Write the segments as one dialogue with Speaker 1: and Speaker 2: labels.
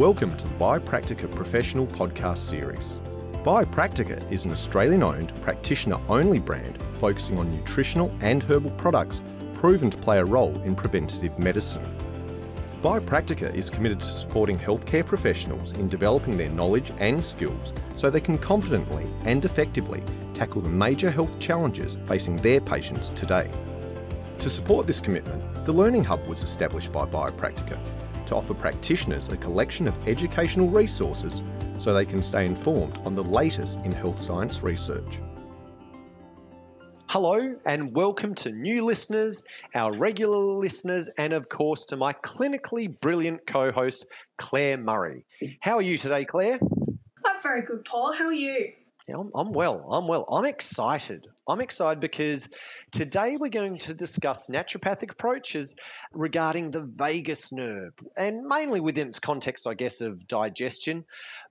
Speaker 1: Welcome to the Biopractica Professional Podcast Series. Biopractica is an Australian owned, practitioner only brand focusing on nutritional and herbal products proven to play a role in preventative medicine. Biopractica is committed to supporting healthcare professionals in developing their knowledge and skills so they can confidently and effectively tackle the major health challenges facing their patients today. To support this commitment, the Learning Hub was established by Biopractica to offer practitioners a collection of educational resources so they can stay informed on the latest in health science research.
Speaker 2: Hello, and welcome to new listeners, our regular listeners, and of course to my clinically brilliant co host, Claire Murray. How are you today, Claire?
Speaker 3: I'm very good, Paul. How are you?
Speaker 2: Yeah, I'm, I'm well. I'm well. I'm excited. I'm excited because today we're going to discuss naturopathic approaches regarding the vagus nerve, and mainly within its context, I guess, of digestion.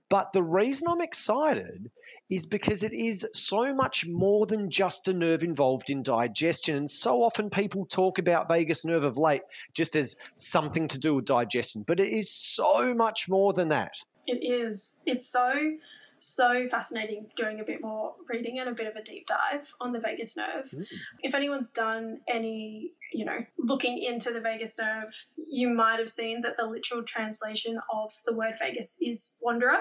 Speaker 2: But the reason I'm excited is because it is so much more than just a nerve involved in digestion. And so often people talk about vagus nerve of late just as something to do with digestion, but it is so much more than that.
Speaker 3: It is. It's so so fascinating doing a bit more reading and a bit of a deep dive on the vagus nerve. Mm. If anyone's done any, you know, looking into the vagus nerve, you might have seen that the literal translation of the word vagus is wanderer.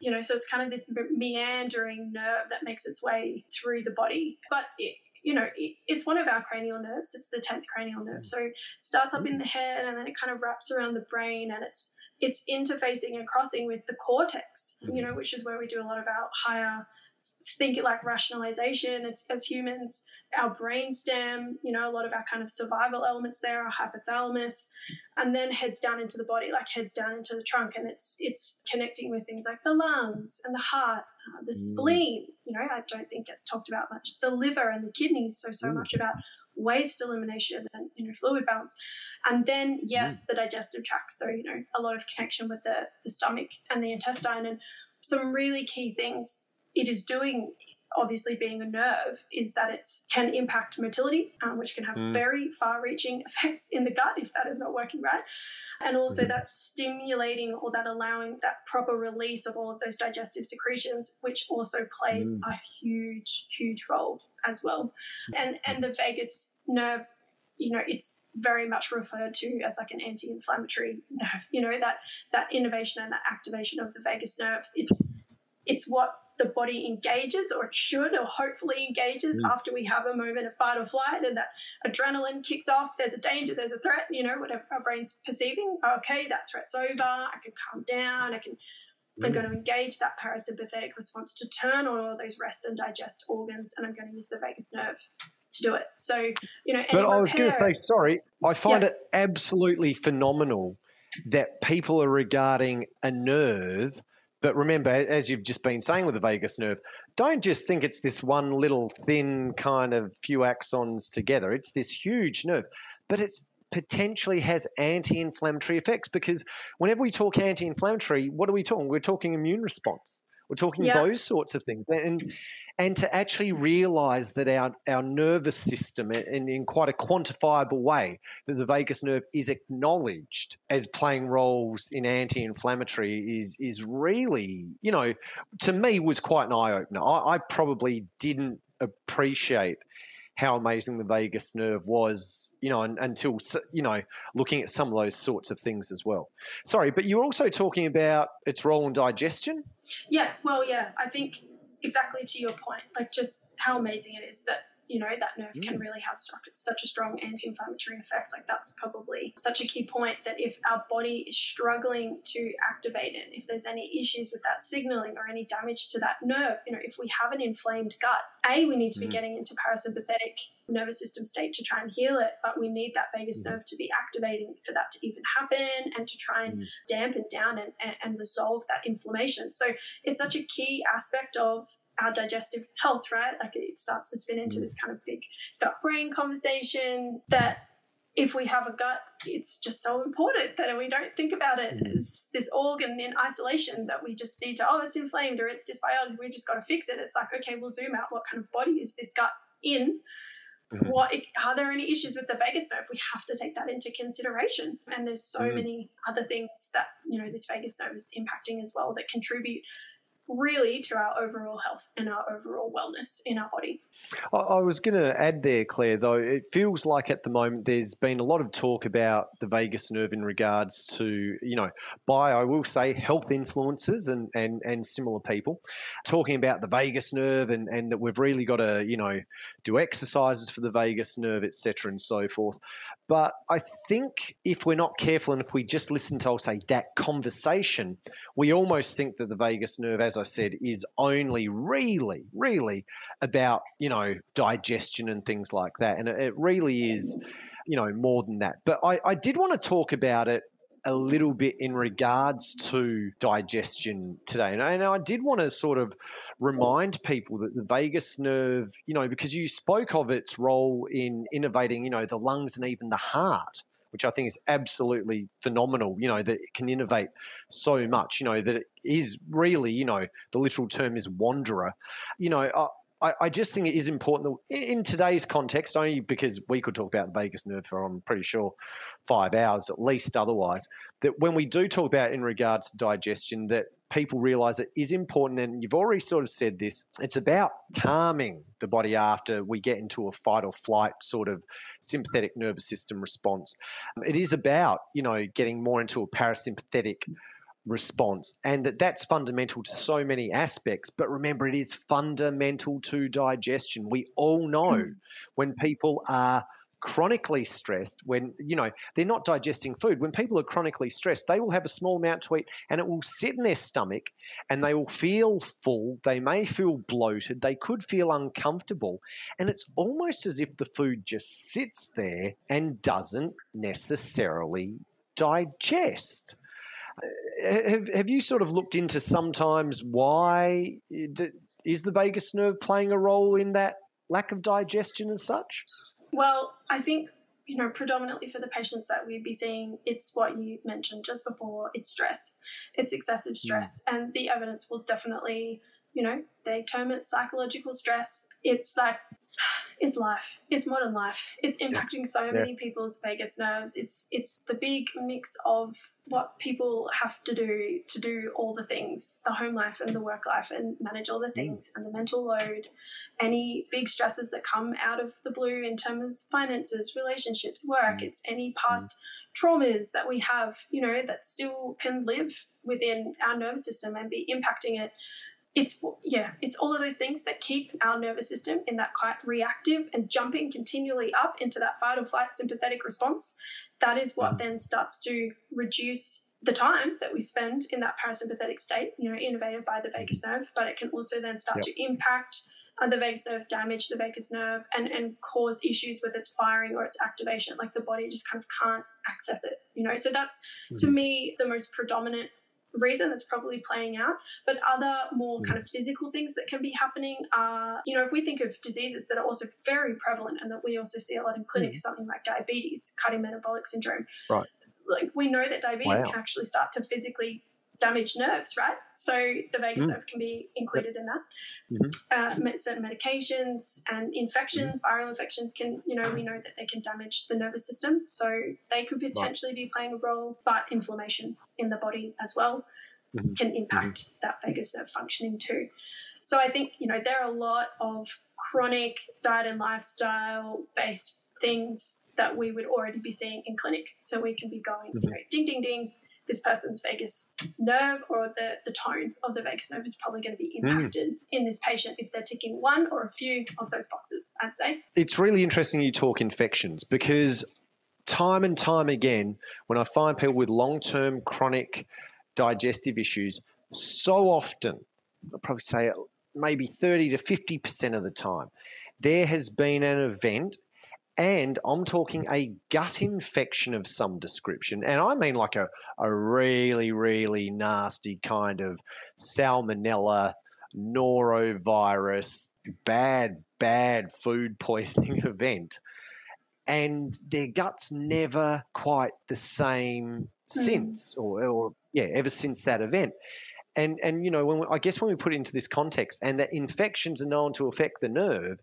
Speaker 3: You know, so it's kind of this meandering nerve that makes its way through the body. But it, you know, it, it's one of our cranial nerves. It's the 10th cranial nerve. So it starts up in the head and then it kind of wraps around the brain and it's it's interfacing and crossing with the cortex, you know, which is where we do a lot of our higher think like rationalization as, as humans, our brain stem, you know, a lot of our kind of survival elements there, our hypothalamus, and then heads down into the body, like heads down into the trunk, and it's it's connecting with things like the lungs and the heart, uh, the mm. spleen. You know, I don't think gets talked about much. The liver and the kidneys, so so mm. much about waste elimination and you know fluid balance and then yes mm. the digestive tract so you know a lot of connection with the, the stomach and the intestine and some really key things it is doing obviously being a nerve is that it can impact motility um, which can have mm. very far-reaching effects in the gut if that is not working right and also mm. that stimulating or that allowing that proper release of all of those digestive secretions which also plays mm. a huge huge role as well. And and the vagus nerve, you know, it's very much referred to as like an anti-inflammatory nerve. You know that that innervation and that activation of the vagus nerve. It's it's what the body engages or it should or hopefully engages mm. after we have a moment of fight or flight and that adrenaline kicks off there's a danger there's a threat you know whatever our brain's perceiving okay that threat's over i can calm down i can I'm mm. going to engage that parasympathetic response to turn on all those rest and digest organs, and I'm going to use the vagus nerve to do it. So, you know,
Speaker 2: but I was going to say, sorry, I find yeah. it absolutely phenomenal that people are regarding a nerve. But remember, as you've just been saying with the vagus nerve, don't just think it's this one little thin kind of few axons together. It's this huge nerve, but it's potentially has anti inflammatory effects because whenever we talk anti inflammatory, what are we talking? We're talking immune response. We're talking those sorts of things. And and to actually realize that our, our nervous system in, in quite a quantifiable way, that the vagus nerve is acknowledged as playing roles in anti-inflammatory is is really, you know, to me was quite an eye-opener. I, I probably didn't appreciate how amazing the vagus nerve was, you know, and, until, you know, looking at some of those sorts of things as well. Sorry, but you were also talking about its role in digestion?
Speaker 3: Yeah, well, yeah, I think exactly to your point, like just how amazing it is that you know that nerve can mm. really have such a strong anti-inflammatory effect like that's probably such a key point that if our body is struggling to activate it if there's any issues with that signaling or any damage to that nerve you know if we have an inflamed gut a we need to be mm. getting into parasympathetic nervous system state to try and heal it but we need that vagus mm. nerve to be activating for that to even happen and to try and mm. dampen down and, and, and resolve that inflammation so it's such a key aspect of our digestive health, right? Like it starts to spin into mm. this kind of big gut brain conversation that if we have a gut, it's just so important that we don't think about it mm. as this organ in isolation that we just need to, oh, it's inflamed or it's dysbiotic, we've just got to fix it. It's like, okay, we'll zoom out. What kind of body is this gut in? Mm-hmm. What are there any issues with the vagus nerve? We have to take that into consideration. And there's so mm-hmm. many other things that you know this vagus nerve is impacting as well that contribute really to our overall health and our overall wellness in our body.
Speaker 2: I was going to add there, Claire, though, it feels like at the moment there's been a lot of talk about the vagus nerve in regards to, you know, by, I will say, health influencers and, and, and similar people talking about the vagus nerve and, and that we've really got to, you know, do exercises for the vagus nerve, etc., and so forth. But I think if we're not careful and if we just listen to, I'll say, that conversation, we almost think that the vagus nerve, as I said, is only really, really about, you know, digestion and things like that. And it really is, you know, more than that. But I, I did want to talk about it a little bit in regards to digestion today. And I, and I did want to sort of remind people that the vagus nerve, you know, because you spoke of its role in innovating, you know, the lungs and even the heart, which I think is absolutely phenomenal, you know, that it can innovate so much, you know, that it is really, you know, the literal term is wanderer. You know, uh, I, I just think it is important in, in today's context, only because we could talk about the vagus nerve for, I'm pretty sure, five hours at least otherwise, that when we do talk about in regards to digestion, that people realize it is important. And you've already sort of said this it's about calming the body after we get into a fight or flight sort of sympathetic nervous system response. It is about, you know, getting more into a parasympathetic response. And that that's fundamental to so many aspects but remember it is fundamental to digestion. We all know mm. when people are chronically stressed when you know they're not digesting food. When people are chronically stressed they will have a small amount to eat and it will sit in their stomach and they will feel full. They may feel bloated. They could feel uncomfortable. And it's almost as if the food just sits there and doesn't necessarily digest have, have you sort of looked into sometimes why is the vagus nerve playing a role in that lack of digestion and such?
Speaker 3: Well, I think you know predominantly for the patients that we'd be seeing, it's what you mentioned just before. It's stress. It's excessive stress, mm. and the evidence will definitely you know, they term it psychological stress. It's like, it's life. It's modern life. It's impacting so many people's vagus nerves. It's it's the big mix of what people have to do to do all the things, the home life and the work life, and manage all the mm. things and the mental load, any big stresses that come out of the blue in terms of finances, relationships, work. Mm. It's any past traumas that we have, you know, that still can live within our nervous system and be impacting it it's yeah it's all of those things that keep our nervous system in that quite reactive and jumping continually up into that fight or flight sympathetic response that is what mm. then starts to reduce the time that we spend in that parasympathetic state you know innervated by the vagus mm-hmm. nerve but it can also then start yep. to impact uh, the vagus nerve damage the vagus nerve and and cause issues with its firing or its activation like the body just kind of can't access it you know so that's mm-hmm. to me the most predominant reason that's probably playing out. But other more kind of physical things that can be happening are, you know, if we think of diseases that are also very prevalent and that we also see a lot in clinics, mm. something like diabetes, cardiometabolic syndrome.
Speaker 2: Right.
Speaker 3: Like we know that diabetes wow. can actually start to physically damaged nerves, right? So the vagus mm. nerve can be included in that. Mm-hmm. Uh, certain medications and infections, mm-hmm. viral infections can, you know, we know that they can damage the nervous system. So they could potentially right. be playing a role, but inflammation in the body as well mm-hmm. can impact mm-hmm. that vagus nerve functioning too. So I think, you know, there are a lot of chronic diet and lifestyle based things that we would already be seeing in clinic. So we can be going, you mm-hmm. know, ding, ding, ding, this person's vagus nerve or the, the tone of the vagus nerve is probably going to be hmm. impacted mm. in this patient if they're ticking one or a few of those boxes, I'd say.
Speaker 2: It's really interesting you talk infections because time and time again, when I find people with long term chronic digestive issues, so often, I'll probably say maybe 30 to 50% of the time, there has been an event and I'm talking a gut infection of some description. And I mean like a, a really, really nasty kind of salmonella, norovirus, bad, bad food poisoning event. And their gut's never quite the same hmm. since, or, or yeah, ever since that event. And, and you know, when we, I guess when we put it into this context, and that infections are known to affect the nerve,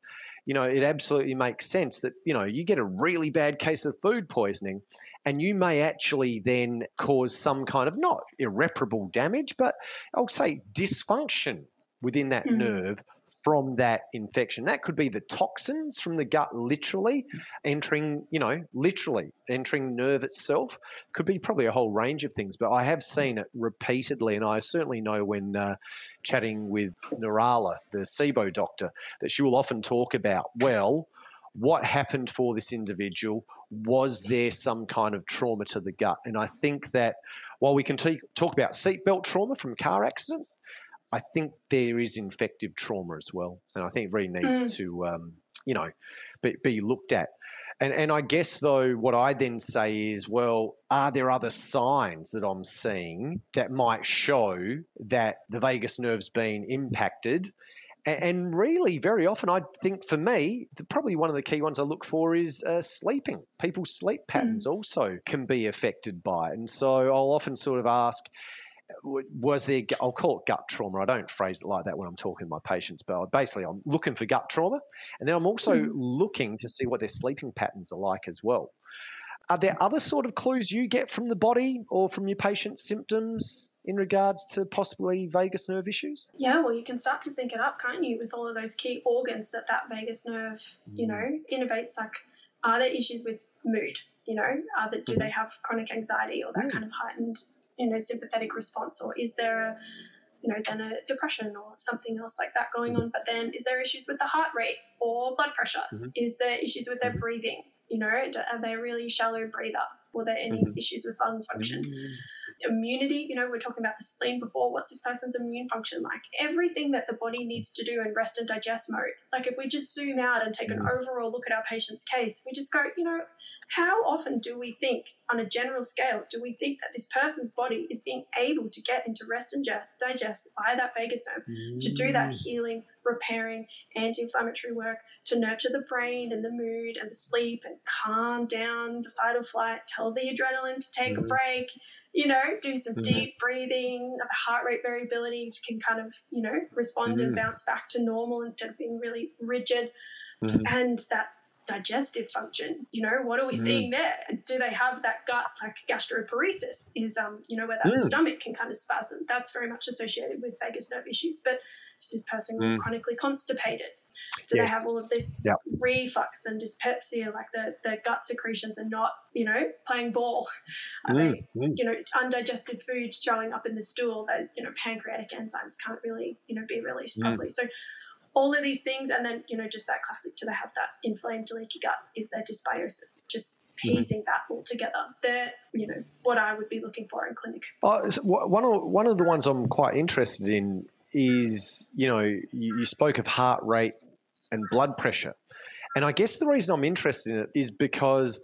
Speaker 2: you know, it absolutely makes sense that, you know, you get a really bad case of food poisoning and you may actually then cause some kind of not irreparable damage, but I'll say dysfunction within that mm. nerve from that infection. That could be the toxins from the gut literally entering, you know, literally entering nerve itself. Could be probably a whole range of things, but I have seen it repeatedly. And I certainly know when uh, chatting with Nirala, the SIBO doctor, that she will often talk about, well, what happened for this individual? Was there some kind of trauma to the gut? And I think that while we can t- talk about seatbelt trauma from car accident, I think there is infective trauma as well, and I think it really needs mm. to, um, you know, be, be looked at. And, and I guess though, what I then say is, well, are there other signs that I'm seeing that might show that the vagus nerve's been impacted? And really, very often, I think for me, probably one of the key ones I look for is uh, sleeping. People's sleep patterns mm. also can be affected by it. And so I'll often sort of ask, was there i'll call it gut trauma i don't phrase it like that when i'm talking to my patients but basically i'm looking for gut trauma and then i'm also mm. looking to see what their sleeping patterns are like as well are there other sort of clues you get from the body or from your patient's symptoms in regards to possibly vagus nerve issues
Speaker 3: yeah well you can start to sync it up can't you with all of those key organs that that vagus nerve you know mm. innervates like are there issues with mood you know are that do mm-hmm. they have chronic anxiety or that mm. kind of heightened you know sympathetic response or is there a you know then a depression or something else like that going on? But then is there issues with the heart rate or blood pressure? Mm-hmm. is there issues with their mm-hmm. breathing? You know are they really shallow breather were there any mm-hmm. issues with lung function mm-hmm. immunity you know we are talking about the spleen before what's this person's immune function like everything that the body needs to do in rest and digest mode like if we just zoom out and take an mm-hmm. overall look at our patient's case we just go you know how often do we think, on a general scale, do we think that this person's body is being able to get into rest and digest via that vagus nerve mm. to do that mm. healing, repairing, anti inflammatory work, to nurture the brain and the mood and the sleep and calm down the fight or flight, tell the adrenaline to take mm. a break? You know, do some mm. deep breathing. The heart rate variability can kind of, you know, respond and mm. bounce back to normal instead of being really rigid. Mm-hmm. And that digestive function. You know, what are we mm. seeing there? Do they have that gut like gastroparesis? Is um, you know, where that mm. stomach can kind of spasm. That's very much associated with vagus nerve issues. But is this person mm. chronically constipated? Do yes. they have all of this yep. reflux and dyspepsia, like the, the gut secretions are not, you know, playing ball? Are they, mm, mm. you know, undigested food showing up in the stool? Those, you know, pancreatic enzymes can't really, you know, be released mm. properly. So all of these things, and then you know just that classic. Do they have that inflamed leaky gut? Is there dysbiosis? Just mm-hmm. piecing mm-hmm. that all together. They're you know what I would be looking for in clinic.
Speaker 2: Uh, one of one of the ones I'm quite interested in is you know you, you spoke of heart rate and blood pressure, and I guess the reason I'm interested in it is because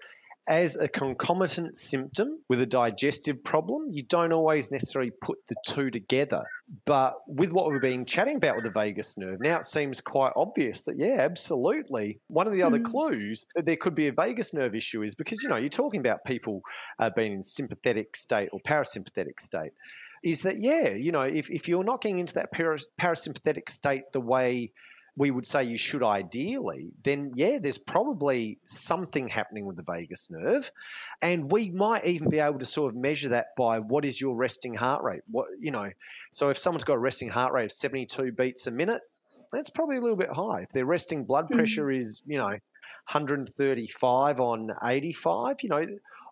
Speaker 2: as a concomitant symptom with a digestive problem, you don't always necessarily put the two together. But with what we've been chatting about with the vagus nerve, now it seems quite obvious that, yeah, absolutely. One of the other mm. clues that there could be a vagus nerve issue is because, you know, you're talking about people uh, being in sympathetic state or parasympathetic state is that yeah you know if, if you're not getting into that parasympathetic state the way we would say you should ideally, then yeah, there's probably something happening with the vagus nerve. And we might even be able to sort of measure that by what is your resting heart rate? What, you know, so if someone's got a resting heart rate of 72 beats a minute, that's probably a little bit high. If their resting blood hmm. pressure mm. is, you know, 135 on 85, you know,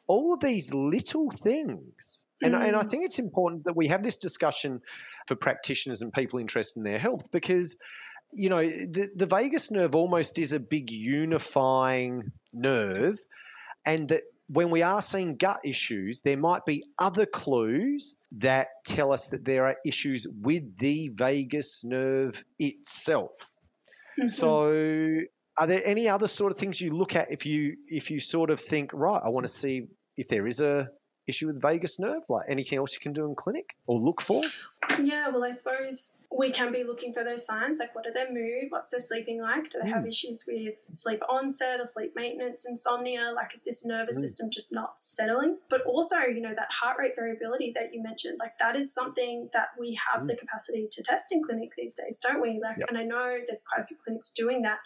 Speaker 2: all of these little things. And, mm. and I hmm. think it's important that we have this discussion for practitioners and people interested in their health because you know, the, the vagus nerve almost is a big unifying nerve, and that when we are seeing gut issues, there might be other clues that tell us that there are issues with the vagus nerve itself. Mm-hmm. So, are there any other sort of things you look at if you if you sort of think, right, I want to see if there is a issue with vagus nerve? Like anything else you can do in clinic or look for?
Speaker 3: Yeah, well, I suppose we can be looking for those signs like what are their mood, what's their sleeping like, do they have mm. issues with sleep onset or sleep maintenance, insomnia, like is this nervous mm. system just not settling? But also, you know, that heart rate variability that you mentioned, like that is something that we have mm. the capacity to test in clinic these days, don't we? Like, yep. and I know there's quite a few clinics doing that.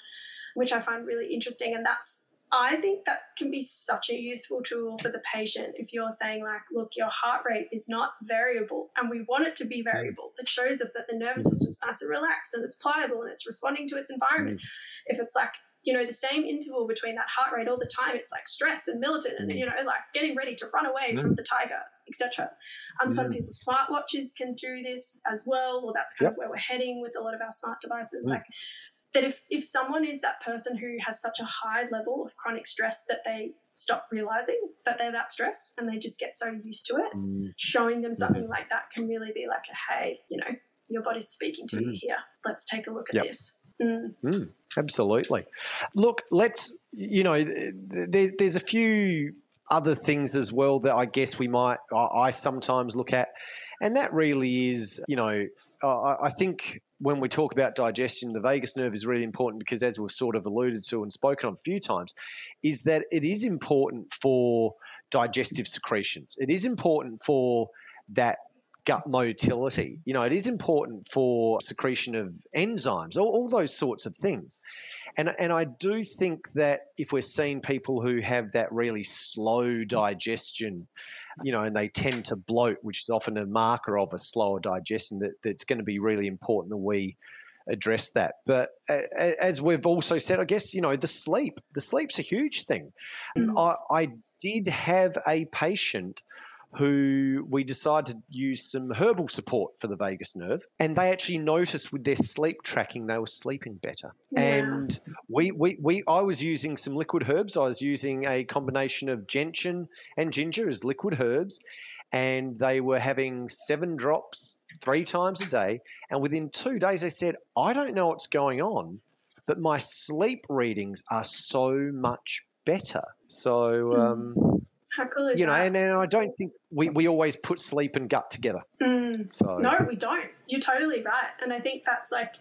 Speaker 3: Which I find really interesting. And that's I think that can be such a useful tool for the patient if you're saying, like, look, your heart rate is not variable and we want it to be variable. It shows us that the nervous mm. system's nice and relaxed and it's pliable and it's responding to its environment. Mm. If it's like, you know, the same interval between that heart rate all the time, it's like stressed and militant and, mm. you know, like getting ready to run away from the tiger, etc. Um, some people's smartwatches can do this as well, or that's kind yep. of where we're heading with a lot of our smart devices. Mm. Like that if, if someone is that person who has such a high level of chronic stress that they stop realizing that they're that stressed and they just get so used to it, mm. showing them something mm. like that can really be like a hey, you know, your body's speaking to mm. you here. Let's take a look at yep. this.
Speaker 2: Mm. Mm, absolutely. Look, let's, you know, there, there's a few other things as well that I guess we might, I sometimes look at. And that really is, you know, I think when we talk about digestion, the vagus nerve is really important because, as we've sort of alluded to and spoken on a few times, is that it is important for digestive secretions. It is important for that gut motility. You know, it is important for secretion of enzymes, all, all, those sorts of things. And, and I do think that if we're seeing people who have that really slow digestion, you know, and they tend to bloat, which is often a marker of a slower digestion, that, that's going to be really important that we address that. But as we've also said, I guess, you know, the sleep, the sleep's a huge thing. Mm. I, I did have a patient who we decided to use some herbal support for the vagus nerve. And they actually noticed with their sleep tracking, they were sleeping better. Yeah. And we, we, we, I was using some liquid herbs. I was using a combination of gentian and ginger as liquid herbs. And they were having seven drops three times a day. And within two days, they said, I don't know what's going on, but my sleep readings are so much better. So, um,
Speaker 3: how cool is
Speaker 2: you know,
Speaker 3: that?
Speaker 2: and, and I don't think we, we always put sleep and gut together.
Speaker 3: Mm. So no, we don't. You're totally right, and I think that's like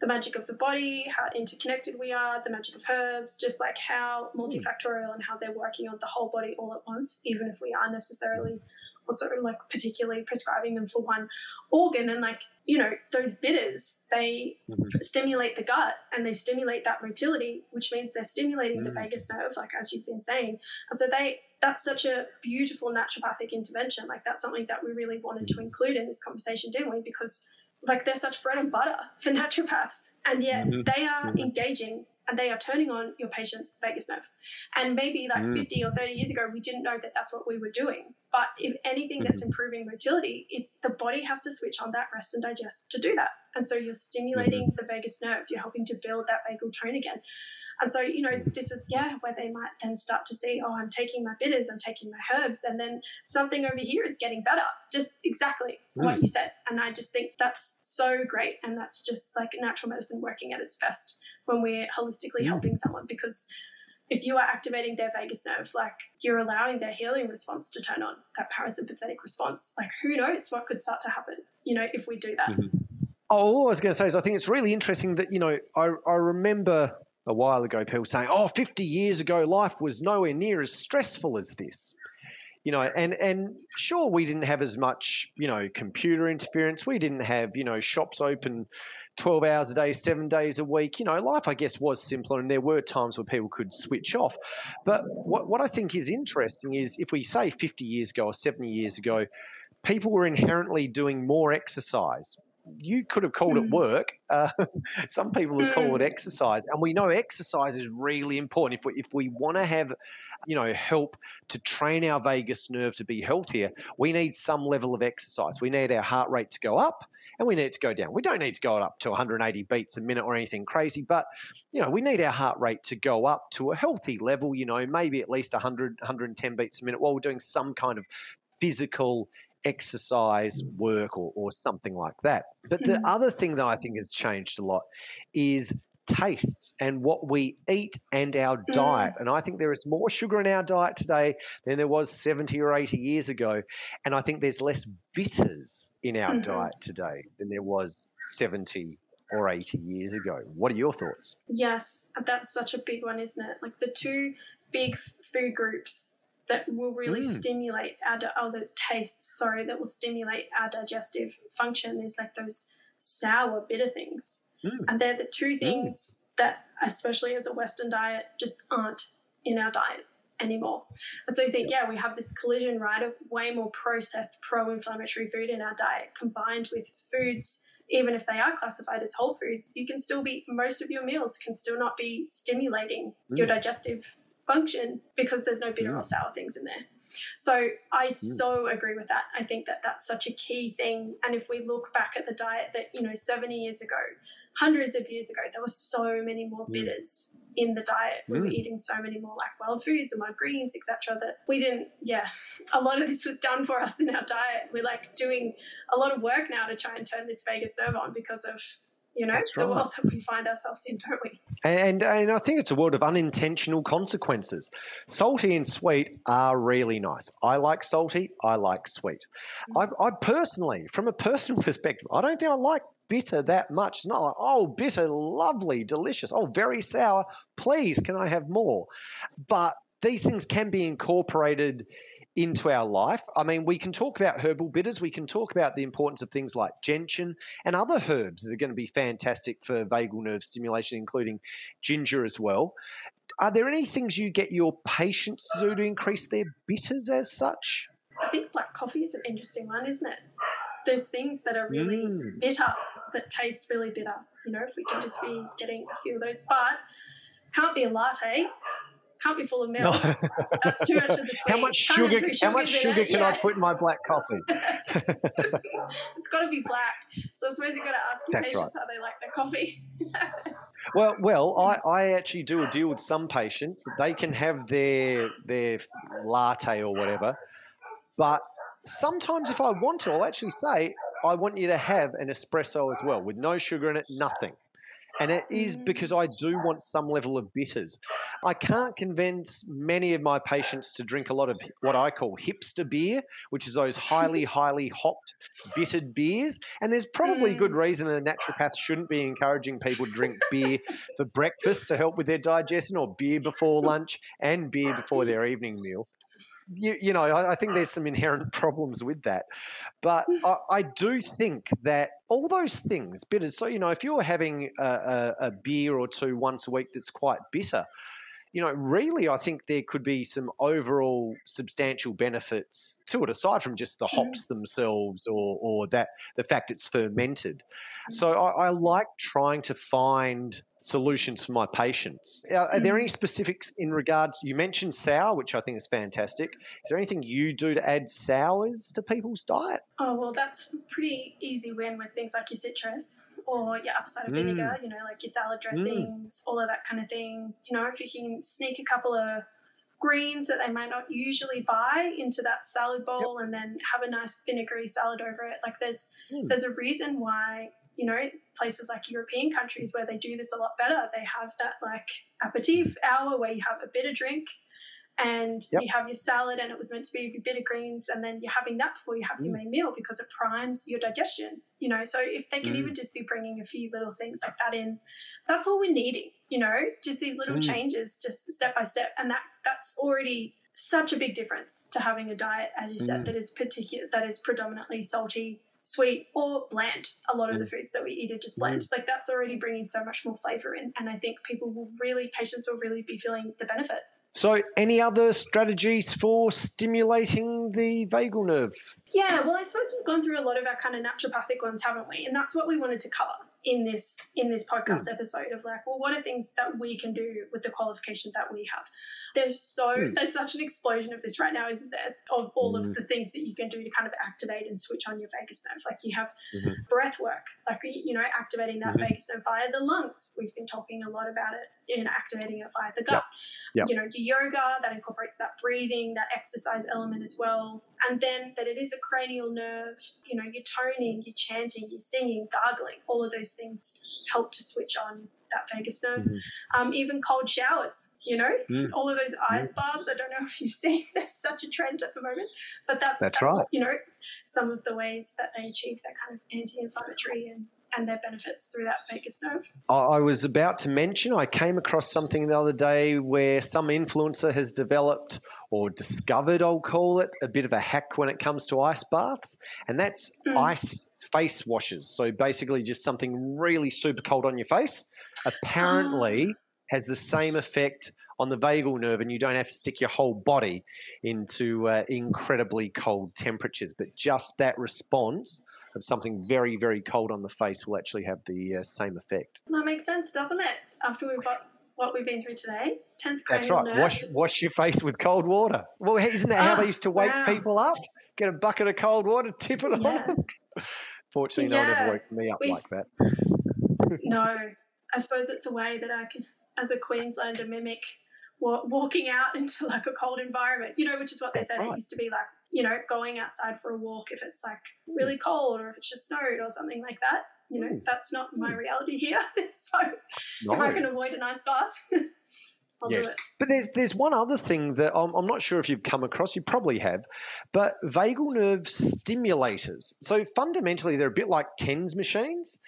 Speaker 3: the magic of the body, how interconnected we are, the magic of herbs, just like how multifactorial and how they're working on the whole body all at once, even if we are necessarily also like particularly prescribing them for one organ and like you know those bitters they mm-hmm. stimulate the gut and they stimulate that motility which means they're stimulating mm-hmm. the mm. vagus nerve like as you've been saying and so they that's such a beautiful naturopathic intervention. Like that's something that we really wanted to include in this conversation, didn't we? Because like they're such bread and butter for naturopaths, and yet mm-hmm. they are mm-hmm. engaging and they are turning on your patient's vagus nerve. And maybe like mm. 50 or 30 years ago, we didn't know that that's what we were doing. But if anything that's mm-hmm. improving motility, it's the body has to switch on that rest and digest to do that. And so you're stimulating mm-hmm. the vagus nerve, you're helping to build that vagal tone again. And so, you know, this is, yeah, where they might then start to see, oh, I'm taking my bitters, I'm taking my herbs, and then something over here is getting better. Just exactly mm. what you said. And I just think that's so great. And that's just like natural medicine working at its best when we're holistically mm. helping someone because if you are activating their vagus nerve, like you're allowing their healing response to turn on, that parasympathetic response, like who knows what could start to happen, you know, if we do that. Mm-hmm.
Speaker 2: Oh, all I was going to say is I think it's really interesting that, you know, I, I remember a while ago, people saying, "Oh, 50 years ago, life was nowhere near as stressful as this." You know, and and sure, we didn't have as much, you know, computer interference. We didn't have, you know, shops open 12 hours a day, seven days a week. You know, life, I guess, was simpler, and there were times where people could switch off. But what, what I think is interesting is if we say 50 years ago or 70 years ago, people were inherently doing more exercise you could have called it mm. work. Uh, some people would call it mm. exercise, and we know exercise is really important. If we if we want to have, you know, help to train our vagus nerve to be healthier, we need some level of exercise. We need our heart rate to go up, and we need to go down. We don't need to go up to 180 beats a minute or anything crazy, but you know, we need our heart rate to go up to a healthy level. You know, maybe at least 100 110 beats a minute while we're doing some kind of physical exercise, work, or, or something like that. But the mm. other thing that I think has changed a lot is tastes and what we eat and our mm. diet. And I think there is more sugar in our diet today than there was 70 or 80 years ago. And I think there's less bitters in our mm-hmm. diet today than there was 70 or 80 years ago. What are your thoughts?
Speaker 3: Yes, that's such a big one, isn't it? Like the two big food groups that will really mm. stimulate our oh those tastes sorry that will stimulate our digestive function is like those sour bitter things mm. and they're the two mm. things that, especially as a Western diet, just aren't in our diet anymore. And so I think, yeah, we have this collision, right, of way more processed pro inflammatory food in our diet combined with foods, even if they are classified as whole foods, you can still be, most of your meals can still not be stimulating mm. your digestive function because there's no bitter mm. or sour things in there. So I so agree with that. I think that that's such a key thing. And if we look back at the diet that, you know, 70 years ago, hundreds of years ago, there were so many more bitters in the diet. We were eating so many more like wild foods and wild greens, etc. That we didn't. Yeah, a lot of this was done for us in our diet. We're like doing a lot of work now to try and turn this vagus nerve on because of you know, the world that we find ourselves in, don't we?
Speaker 2: And, and I think it's a world of unintentional consequences. Salty and sweet are really nice. I like salty, I like sweet. Mm. I, I personally, from a personal perspective, I don't think I like bitter that much. It's not like, oh, bitter, lovely, delicious. Oh, very sour. Please, can I have more? But these things can be incorporated into our life. I mean, we can talk about herbal bitters. We can talk about the importance of things like gentian and other herbs that are going to be fantastic for vagal nerve stimulation, including ginger as well. Are there any things you get your patients to do to increase their bitters as such?
Speaker 3: I think black coffee is an interesting one, isn't it? There's things that are really mm. bitter that taste really bitter. You know, if we can just be getting a few of those, but can't be a latte can't be full of milk. No. That's too much of the sweet.
Speaker 2: How much sugar? How much sugar can yeah. I put in my black coffee?
Speaker 3: it's got to be black. So I suppose you've got to ask your That's patients right. how they like their coffee.
Speaker 2: well, well, I, I actually do a deal with some patients that they can have their their latte or whatever, but sometimes if I want to, I'll actually say I want you to have an espresso as well with no sugar in it, nothing. And it is because I do want some level of bitters. I can't convince many of my patients to drink a lot of what I call hipster beer, which is those highly, highly hopped, bittered beers. And there's probably mm. good reason a naturopath shouldn't be encouraging people to drink beer for breakfast to help with their digestion or beer before lunch and beer before their evening meal you, you know, I, I, think there's some inherent problems with that. But I, I, do think that all those things, bitters, so, you know, if you're having a, a, a beer or two once a week that's quite bitter, you know, really, I think there could be some overall substantial benefits to it, aside from just the mm-hmm. hops themselves or, or that the fact it's fermented. So I, I like trying to find solutions for my patients. Are, are, there any mm. specifics in regards? You mentioned sour, which I think is fantastic. Is there anything you do to add sours to people's diet?
Speaker 3: Oh well, that's pretty easy win with things like your citrus or your apple cider mm. vinegar, you know, like your salad mm. dressings, mm. all of that kind of thing. You know, if you can sneak a couple of greens that they might not usually buy into that salad bowl yep. and then have a nice vinegary salad over it. Like there's mm. there's a reason why, you know, places like European countries where they do this a lot better, they have that like aperitif hour where you have a bit of drink and yep. you have your salad and it was meant to be with your bitter greens and then you're having that before you have mm. your main meal because it primes your digestion you know so if they can mm. even just be bringing a few little things like that in that's all we're needing you know just these little mm. changes just step by step and that that's already such a big difference to having a diet as you said mm. that is particular that is predominantly salty sweet or bland a lot of the mm. foods that we eat are just bland mm. like that's already bringing so much more flavor in and i think people will really patients will really be feeling the benefit
Speaker 2: so, any other strategies for stimulating the vagal nerve?
Speaker 3: Yeah, well, I suppose we've gone through a lot of our kind of naturopathic ones, haven't we? And that's what we wanted to cover in this in this podcast mm. episode of like, well, what are things that we can do with the qualification that we have? There's so mm. there's such an explosion of this right now, isn't there? Of all mm. of hmm. the things that you can do to kind of activate and switch on your vagus nerve. Like you have mm-hmm. breath work, like you know, activating that mm-hmm. vagus nerve via the lungs. We've been talking a lot about it in activating it via the gut. Yep. Yep. You know, your yoga that incorporates that breathing, that exercise element as well and then that it is a cranial nerve. You know, you're toning, you're chanting, you're singing, gargling, all of those things help to switch on that vagus nerve. Mm-hmm. Um, even cold showers, you know, mm. all of those ice mm. baths. I don't know if you've seen that's such a trend at the moment, but that's,
Speaker 2: that's, that's right.
Speaker 3: You know, some of the ways that they achieve that kind of anti-inflammatory and and their benefits through that vagus nerve.
Speaker 2: I was about to mention I came across something the other day where some influencer has developed or discovered, I'll call it, a bit of a hack when it comes to ice baths, and that's mm. ice face washes. So basically, just something really super cold on your face, apparently has the same effect on the vagal nerve, and you don't have to stick your whole body into uh, incredibly cold temperatures, but just that response of something very, very cold on the face will actually have the uh, same effect.
Speaker 3: That makes sense, doesn't it? After we've got what we've been through today, tenth
Speaker 2: That's right.
Speaker 3: nerve.
Speaker 2: Wash, wash your face with cold water. Well, isn't that how
Speaker 3: Ah,
Speaker 2: they used to wake
Speaker 3: wow.
Speaker 2: people up? Get a bucket of cold water, tip it on
Speaker 3: Yeah.
Speaker 2: them. Fortunately, no one
Speaker 3: Yeah.
Speaker 2: ever woke me up
Speaker 3: We-
Speaker 2: like that.
Speaker 3: No, I suppose it's a way that I can, as a Queenslander, mimic walking out into like a cold environment. You know, which is what they said
Speaker 2: right.
Speaker 3: it used to be like. You know, going outside for a walk if it's like really cold or if it's just snowed or something like that. You know,
Speaker 2: Mm.
Speaker 3: that's not my reality here. so
Speaker 2: No.
Speaker 3: if I can avoid an ice bath, I'll do it.
Speaker 2: But there's there's one other thing that I'm, I'm not sure if you've come across. You probably have, but vagal nerve stimulators. So fundamentally, they're a bit like TENS machines.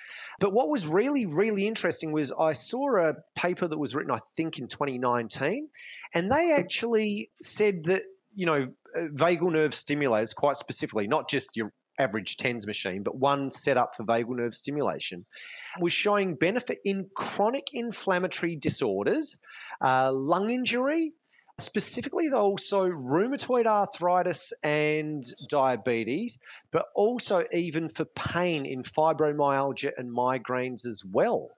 Speaker 2: But what was really really interesting was I saw a paper that was written I think in 2019, and they actually said that you know vagal nerve stimulators quite specifically, not just your average TENS machine, but one set up for vagal nerve stimulation, was showing benefit in chronic inflammatory disorders uh, lung injury, specifically though also rheumatoid arthritis and diabetes, but also even for pain in fibromyalgia and migraines as well.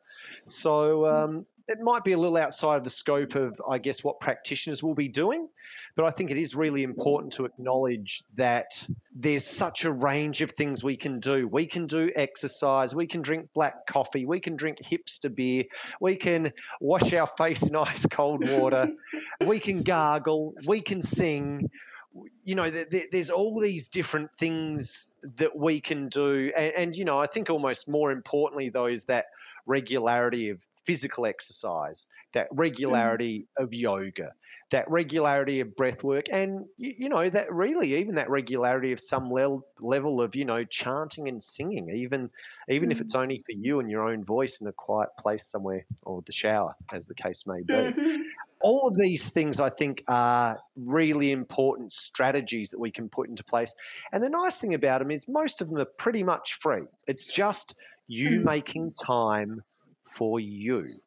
Speaker 2: So um, it might be a little outside of the scope of, I guess, what practitioners will be doing, but I think it is really important to acknowledge that there's such a range of things we can do. We can do exercise, we can drink black coffee, we can drink hipster beer, we can wash our face in ice cold water, we can gargle, we can sing. You know, there, there- there's all these different things that we can do. And, and, you know, I think almost more importantly, though, is that regularity of physical exercise, that regularity of yoga, that regularity of breath work, and, you, you know, that really even that regularity of some level, level of, you know, chanting and singing, even even if
Speaker 3: Mm.
Speaker 2: it's only for you and your own voice in a quiet place somewhere or the shower, as the case may be
Speaker 3: Mhm.
Speaker 2: all of these things I think are really important strategies that we can put into place. And the nice thing about them is most of them are pretty much free. It's just you
Speaker 3: Mm.
Speaker 2: making time for you.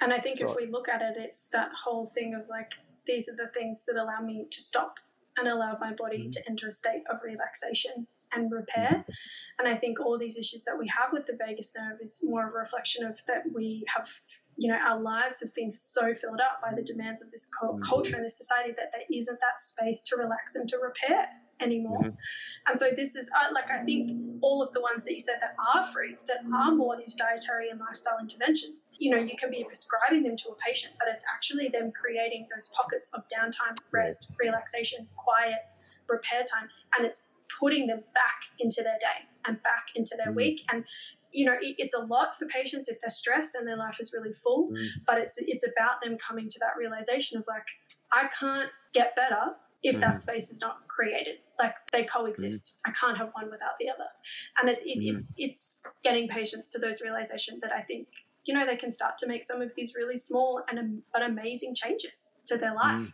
Speaker 3: And I think
Speaker 2: So-
Speaker 3: if we look at it, it's that whole thing of like, these are the things that allow me to stop and allow my body mm. to enter a state of relaxation and repair. And I think all these issues that we have with the vagus nerve is more of a reflection of that we have, you know, our lives have been so filled up by the demands of this
Speaker 2: Mhm.
Speaker 3: culture and this society that there isn't that space to relax and to repair anymore.
Speaker 2: Mhm.
Speaker 3: And so this is uh, like I think all of the ones that you said that are free, that are more these dietary and lifestyle interventions. You know, you can be prescribing them to a patient, but it's actually them creating those pockets of downtime, rest, relaxation, quiet, repair time, and it's putting them back into their day and back into their
Speaker 2: Mm.
Speaker 3: week. And you know, it, it's a lot for patients if they're stressed and their life is really full.
Speaker 2: Mm.
Speaker 3: But it's it's about them coming to that realization of like, I can't get better if that
Speaker 2: Mhm.
Speaker 3: space is not created. Like they coexist. I can't have one without the other. And it, it, it's it's getting patients to those realizations that I think you know they can start to make some of these really small and but amazing changes to their life.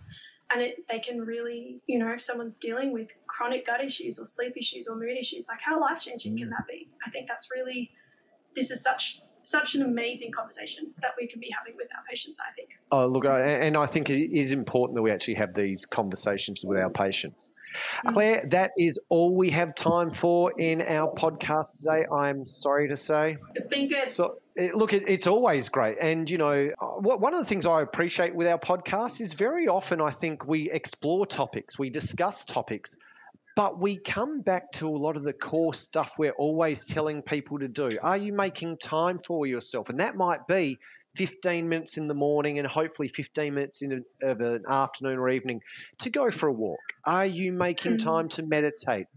Speaker 3: And it, they can really, you know, if someone's dealing with chronic gut issues or sleep issues or mood issues, like how life changing can mm. that be? I think that's really, this is such such an amazing conversation that we can be having with our patients. I think.
Speaker 2: Oh, look, and I think it is important that we actually have these conversations with our patients.
Speaker 3: Mm.
Speaker 2: Claire, that is all we have time for in our podcast today. I'm sorry to say.
Speaker 3: It's been good.
Speaker 2: So, look, it's always great. And, you know, one of the things I appreciate with our podcast is very often I think we explore topics, we discuss topics, but we come back to a lot of the core stuff we're always telling people to do. Are you making time for yourself? And that might be 15 minutes in the morning and hopefully 15 minutes in a, of an afternoon or evening to go for a walk. Are you making
Speaker 3: Mhm.
Speaker 2: time to meditate?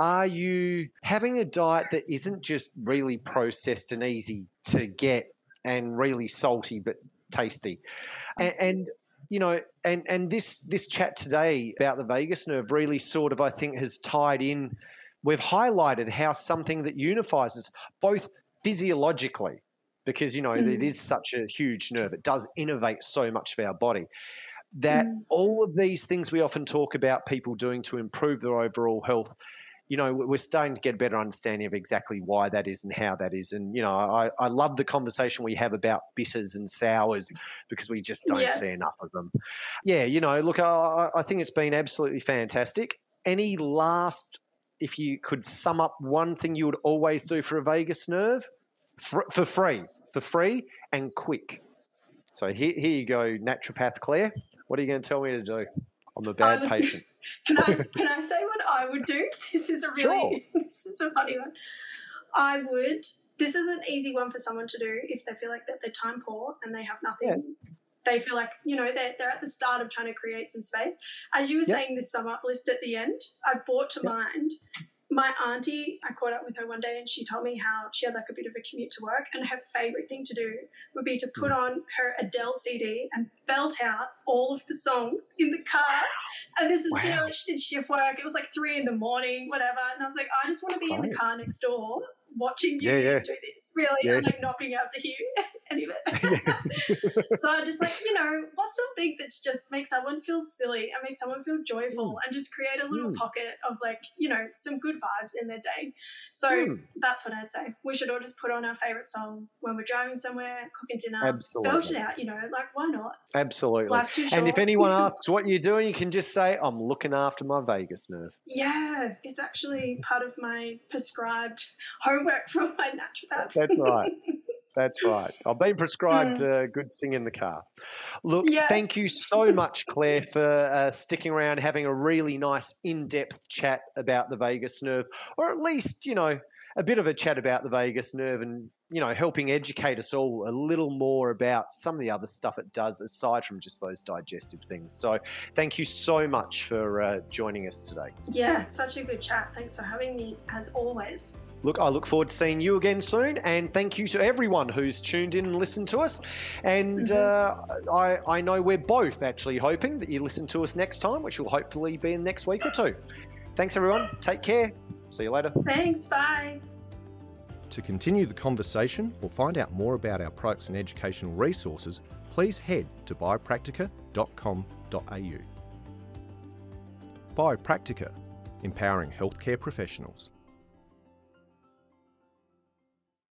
Speaker 2: Are you having a diet that isn't just really processed and easy to get and really salty but tasty? And, and you know, and and this this chat today about the vagus nerve really sort of I think has tied in. We've highlighted how something that unifies us both physiologically, because you know it
Speaker 3: Mm.
Speaker 2: is such a huge nerve. It does innovate so much of our body. That
Speaker 3: Mm.
Speaker 2: all of these things we often talk about people doing to improve their overall health you know, we're starting to get a better understanding of exactly why that is and how that is. And, you know, I, I love the conversation we have about bitters and sours because we just don't
Speaker 3: Yes.
Speaker 2: see enough of them. Yeah, you know, look, I, I think it's been absolutely fantastic. Any last, if you could sum up one thing you would always do for a vagus nerve for, for free, for free and quick. So here, here you go, naturopath Claire. What are you going to tell me to do? I'm a bad
Speaker 3: would-
Speaker 2: patient.
Speaker 3: Can I can I say what I would do? This is a really this is a funny one. I would. This is an easy one for someone to do if they feel like that they're time poor and they have nothing. They feel like you know they're, they're at the start of trying to create some space. As you were
Speaker 2: Yeah.
Speaker 3: saying, this sum up list at the end, I brought to
Speaker 2: Yeah.
Speaker 3: mind my auntie. I caught up with her one day and she told me how she had like a bit of a commute to work, and her favorite thing to do would be to put hmm. on her Adele CD and belt out all of the songs in the car. And this is, you know, like she did shift work. It was like three in the morning, whatever. And I was like, I just want to be in the car next door watching you
Speaker 2: Yeah, yeah.
Speaker 3: do this, really,
Speaker 2: Yeah.
Speaker 3: and like not being able to hear any of it. so I just like, you know, what's something that just makes someone feel silly and makes someone feel joyful and just create a little
Speaker 2: Mm.
Speaker 3: pocket of like, you know, some good vibes in their day. So
Speaker 2: Mm.
Speaker 3: that's what I'd say. We should all just put on our favourite song when we're driving somewhere, cooking dinner, belt it out, you know, like why not?
Speaker 2: Absolutely. And if anyone asks what you're doing, you can just say, I'm looking after my vagus nerve.
Speaker 3: Yeah, it's actually part of my prescribed from my naturopath.
Speaker 2: That's right. That's right. I've been prescribed uh, good sing in the car. Look.
Speaker 3: Yeah.
Speaker 2: thank you so much, Claire, for uh, sticking around, having a really nice in depth chat about the vagus nerve, or at least, you know, a bit of a chat about the vagus nerve and, you know, helping educate us all a little more about some of the other stuff it does aside from just those digestive things. So thank you so much for uh, joining us today.
Speaker 3: Yeah, such a good chat. Thanks for having me, as always.
Speaker 2: Look, I look forward to seeing you again soon, and thank you to everyone who's tuned in and listened to us. And uh, I, I know we're both actually hoping that you listen to us next time, which will hopefully be in the next week or two. Thanks, everyone. Take care. See you later.
Speaker 3: Thanks, bye.
Speaker 1: To continue the conversation or find out more about our products and educational resources, please head to biopractica.com.au. Biopractica, empowering healthcare professionals.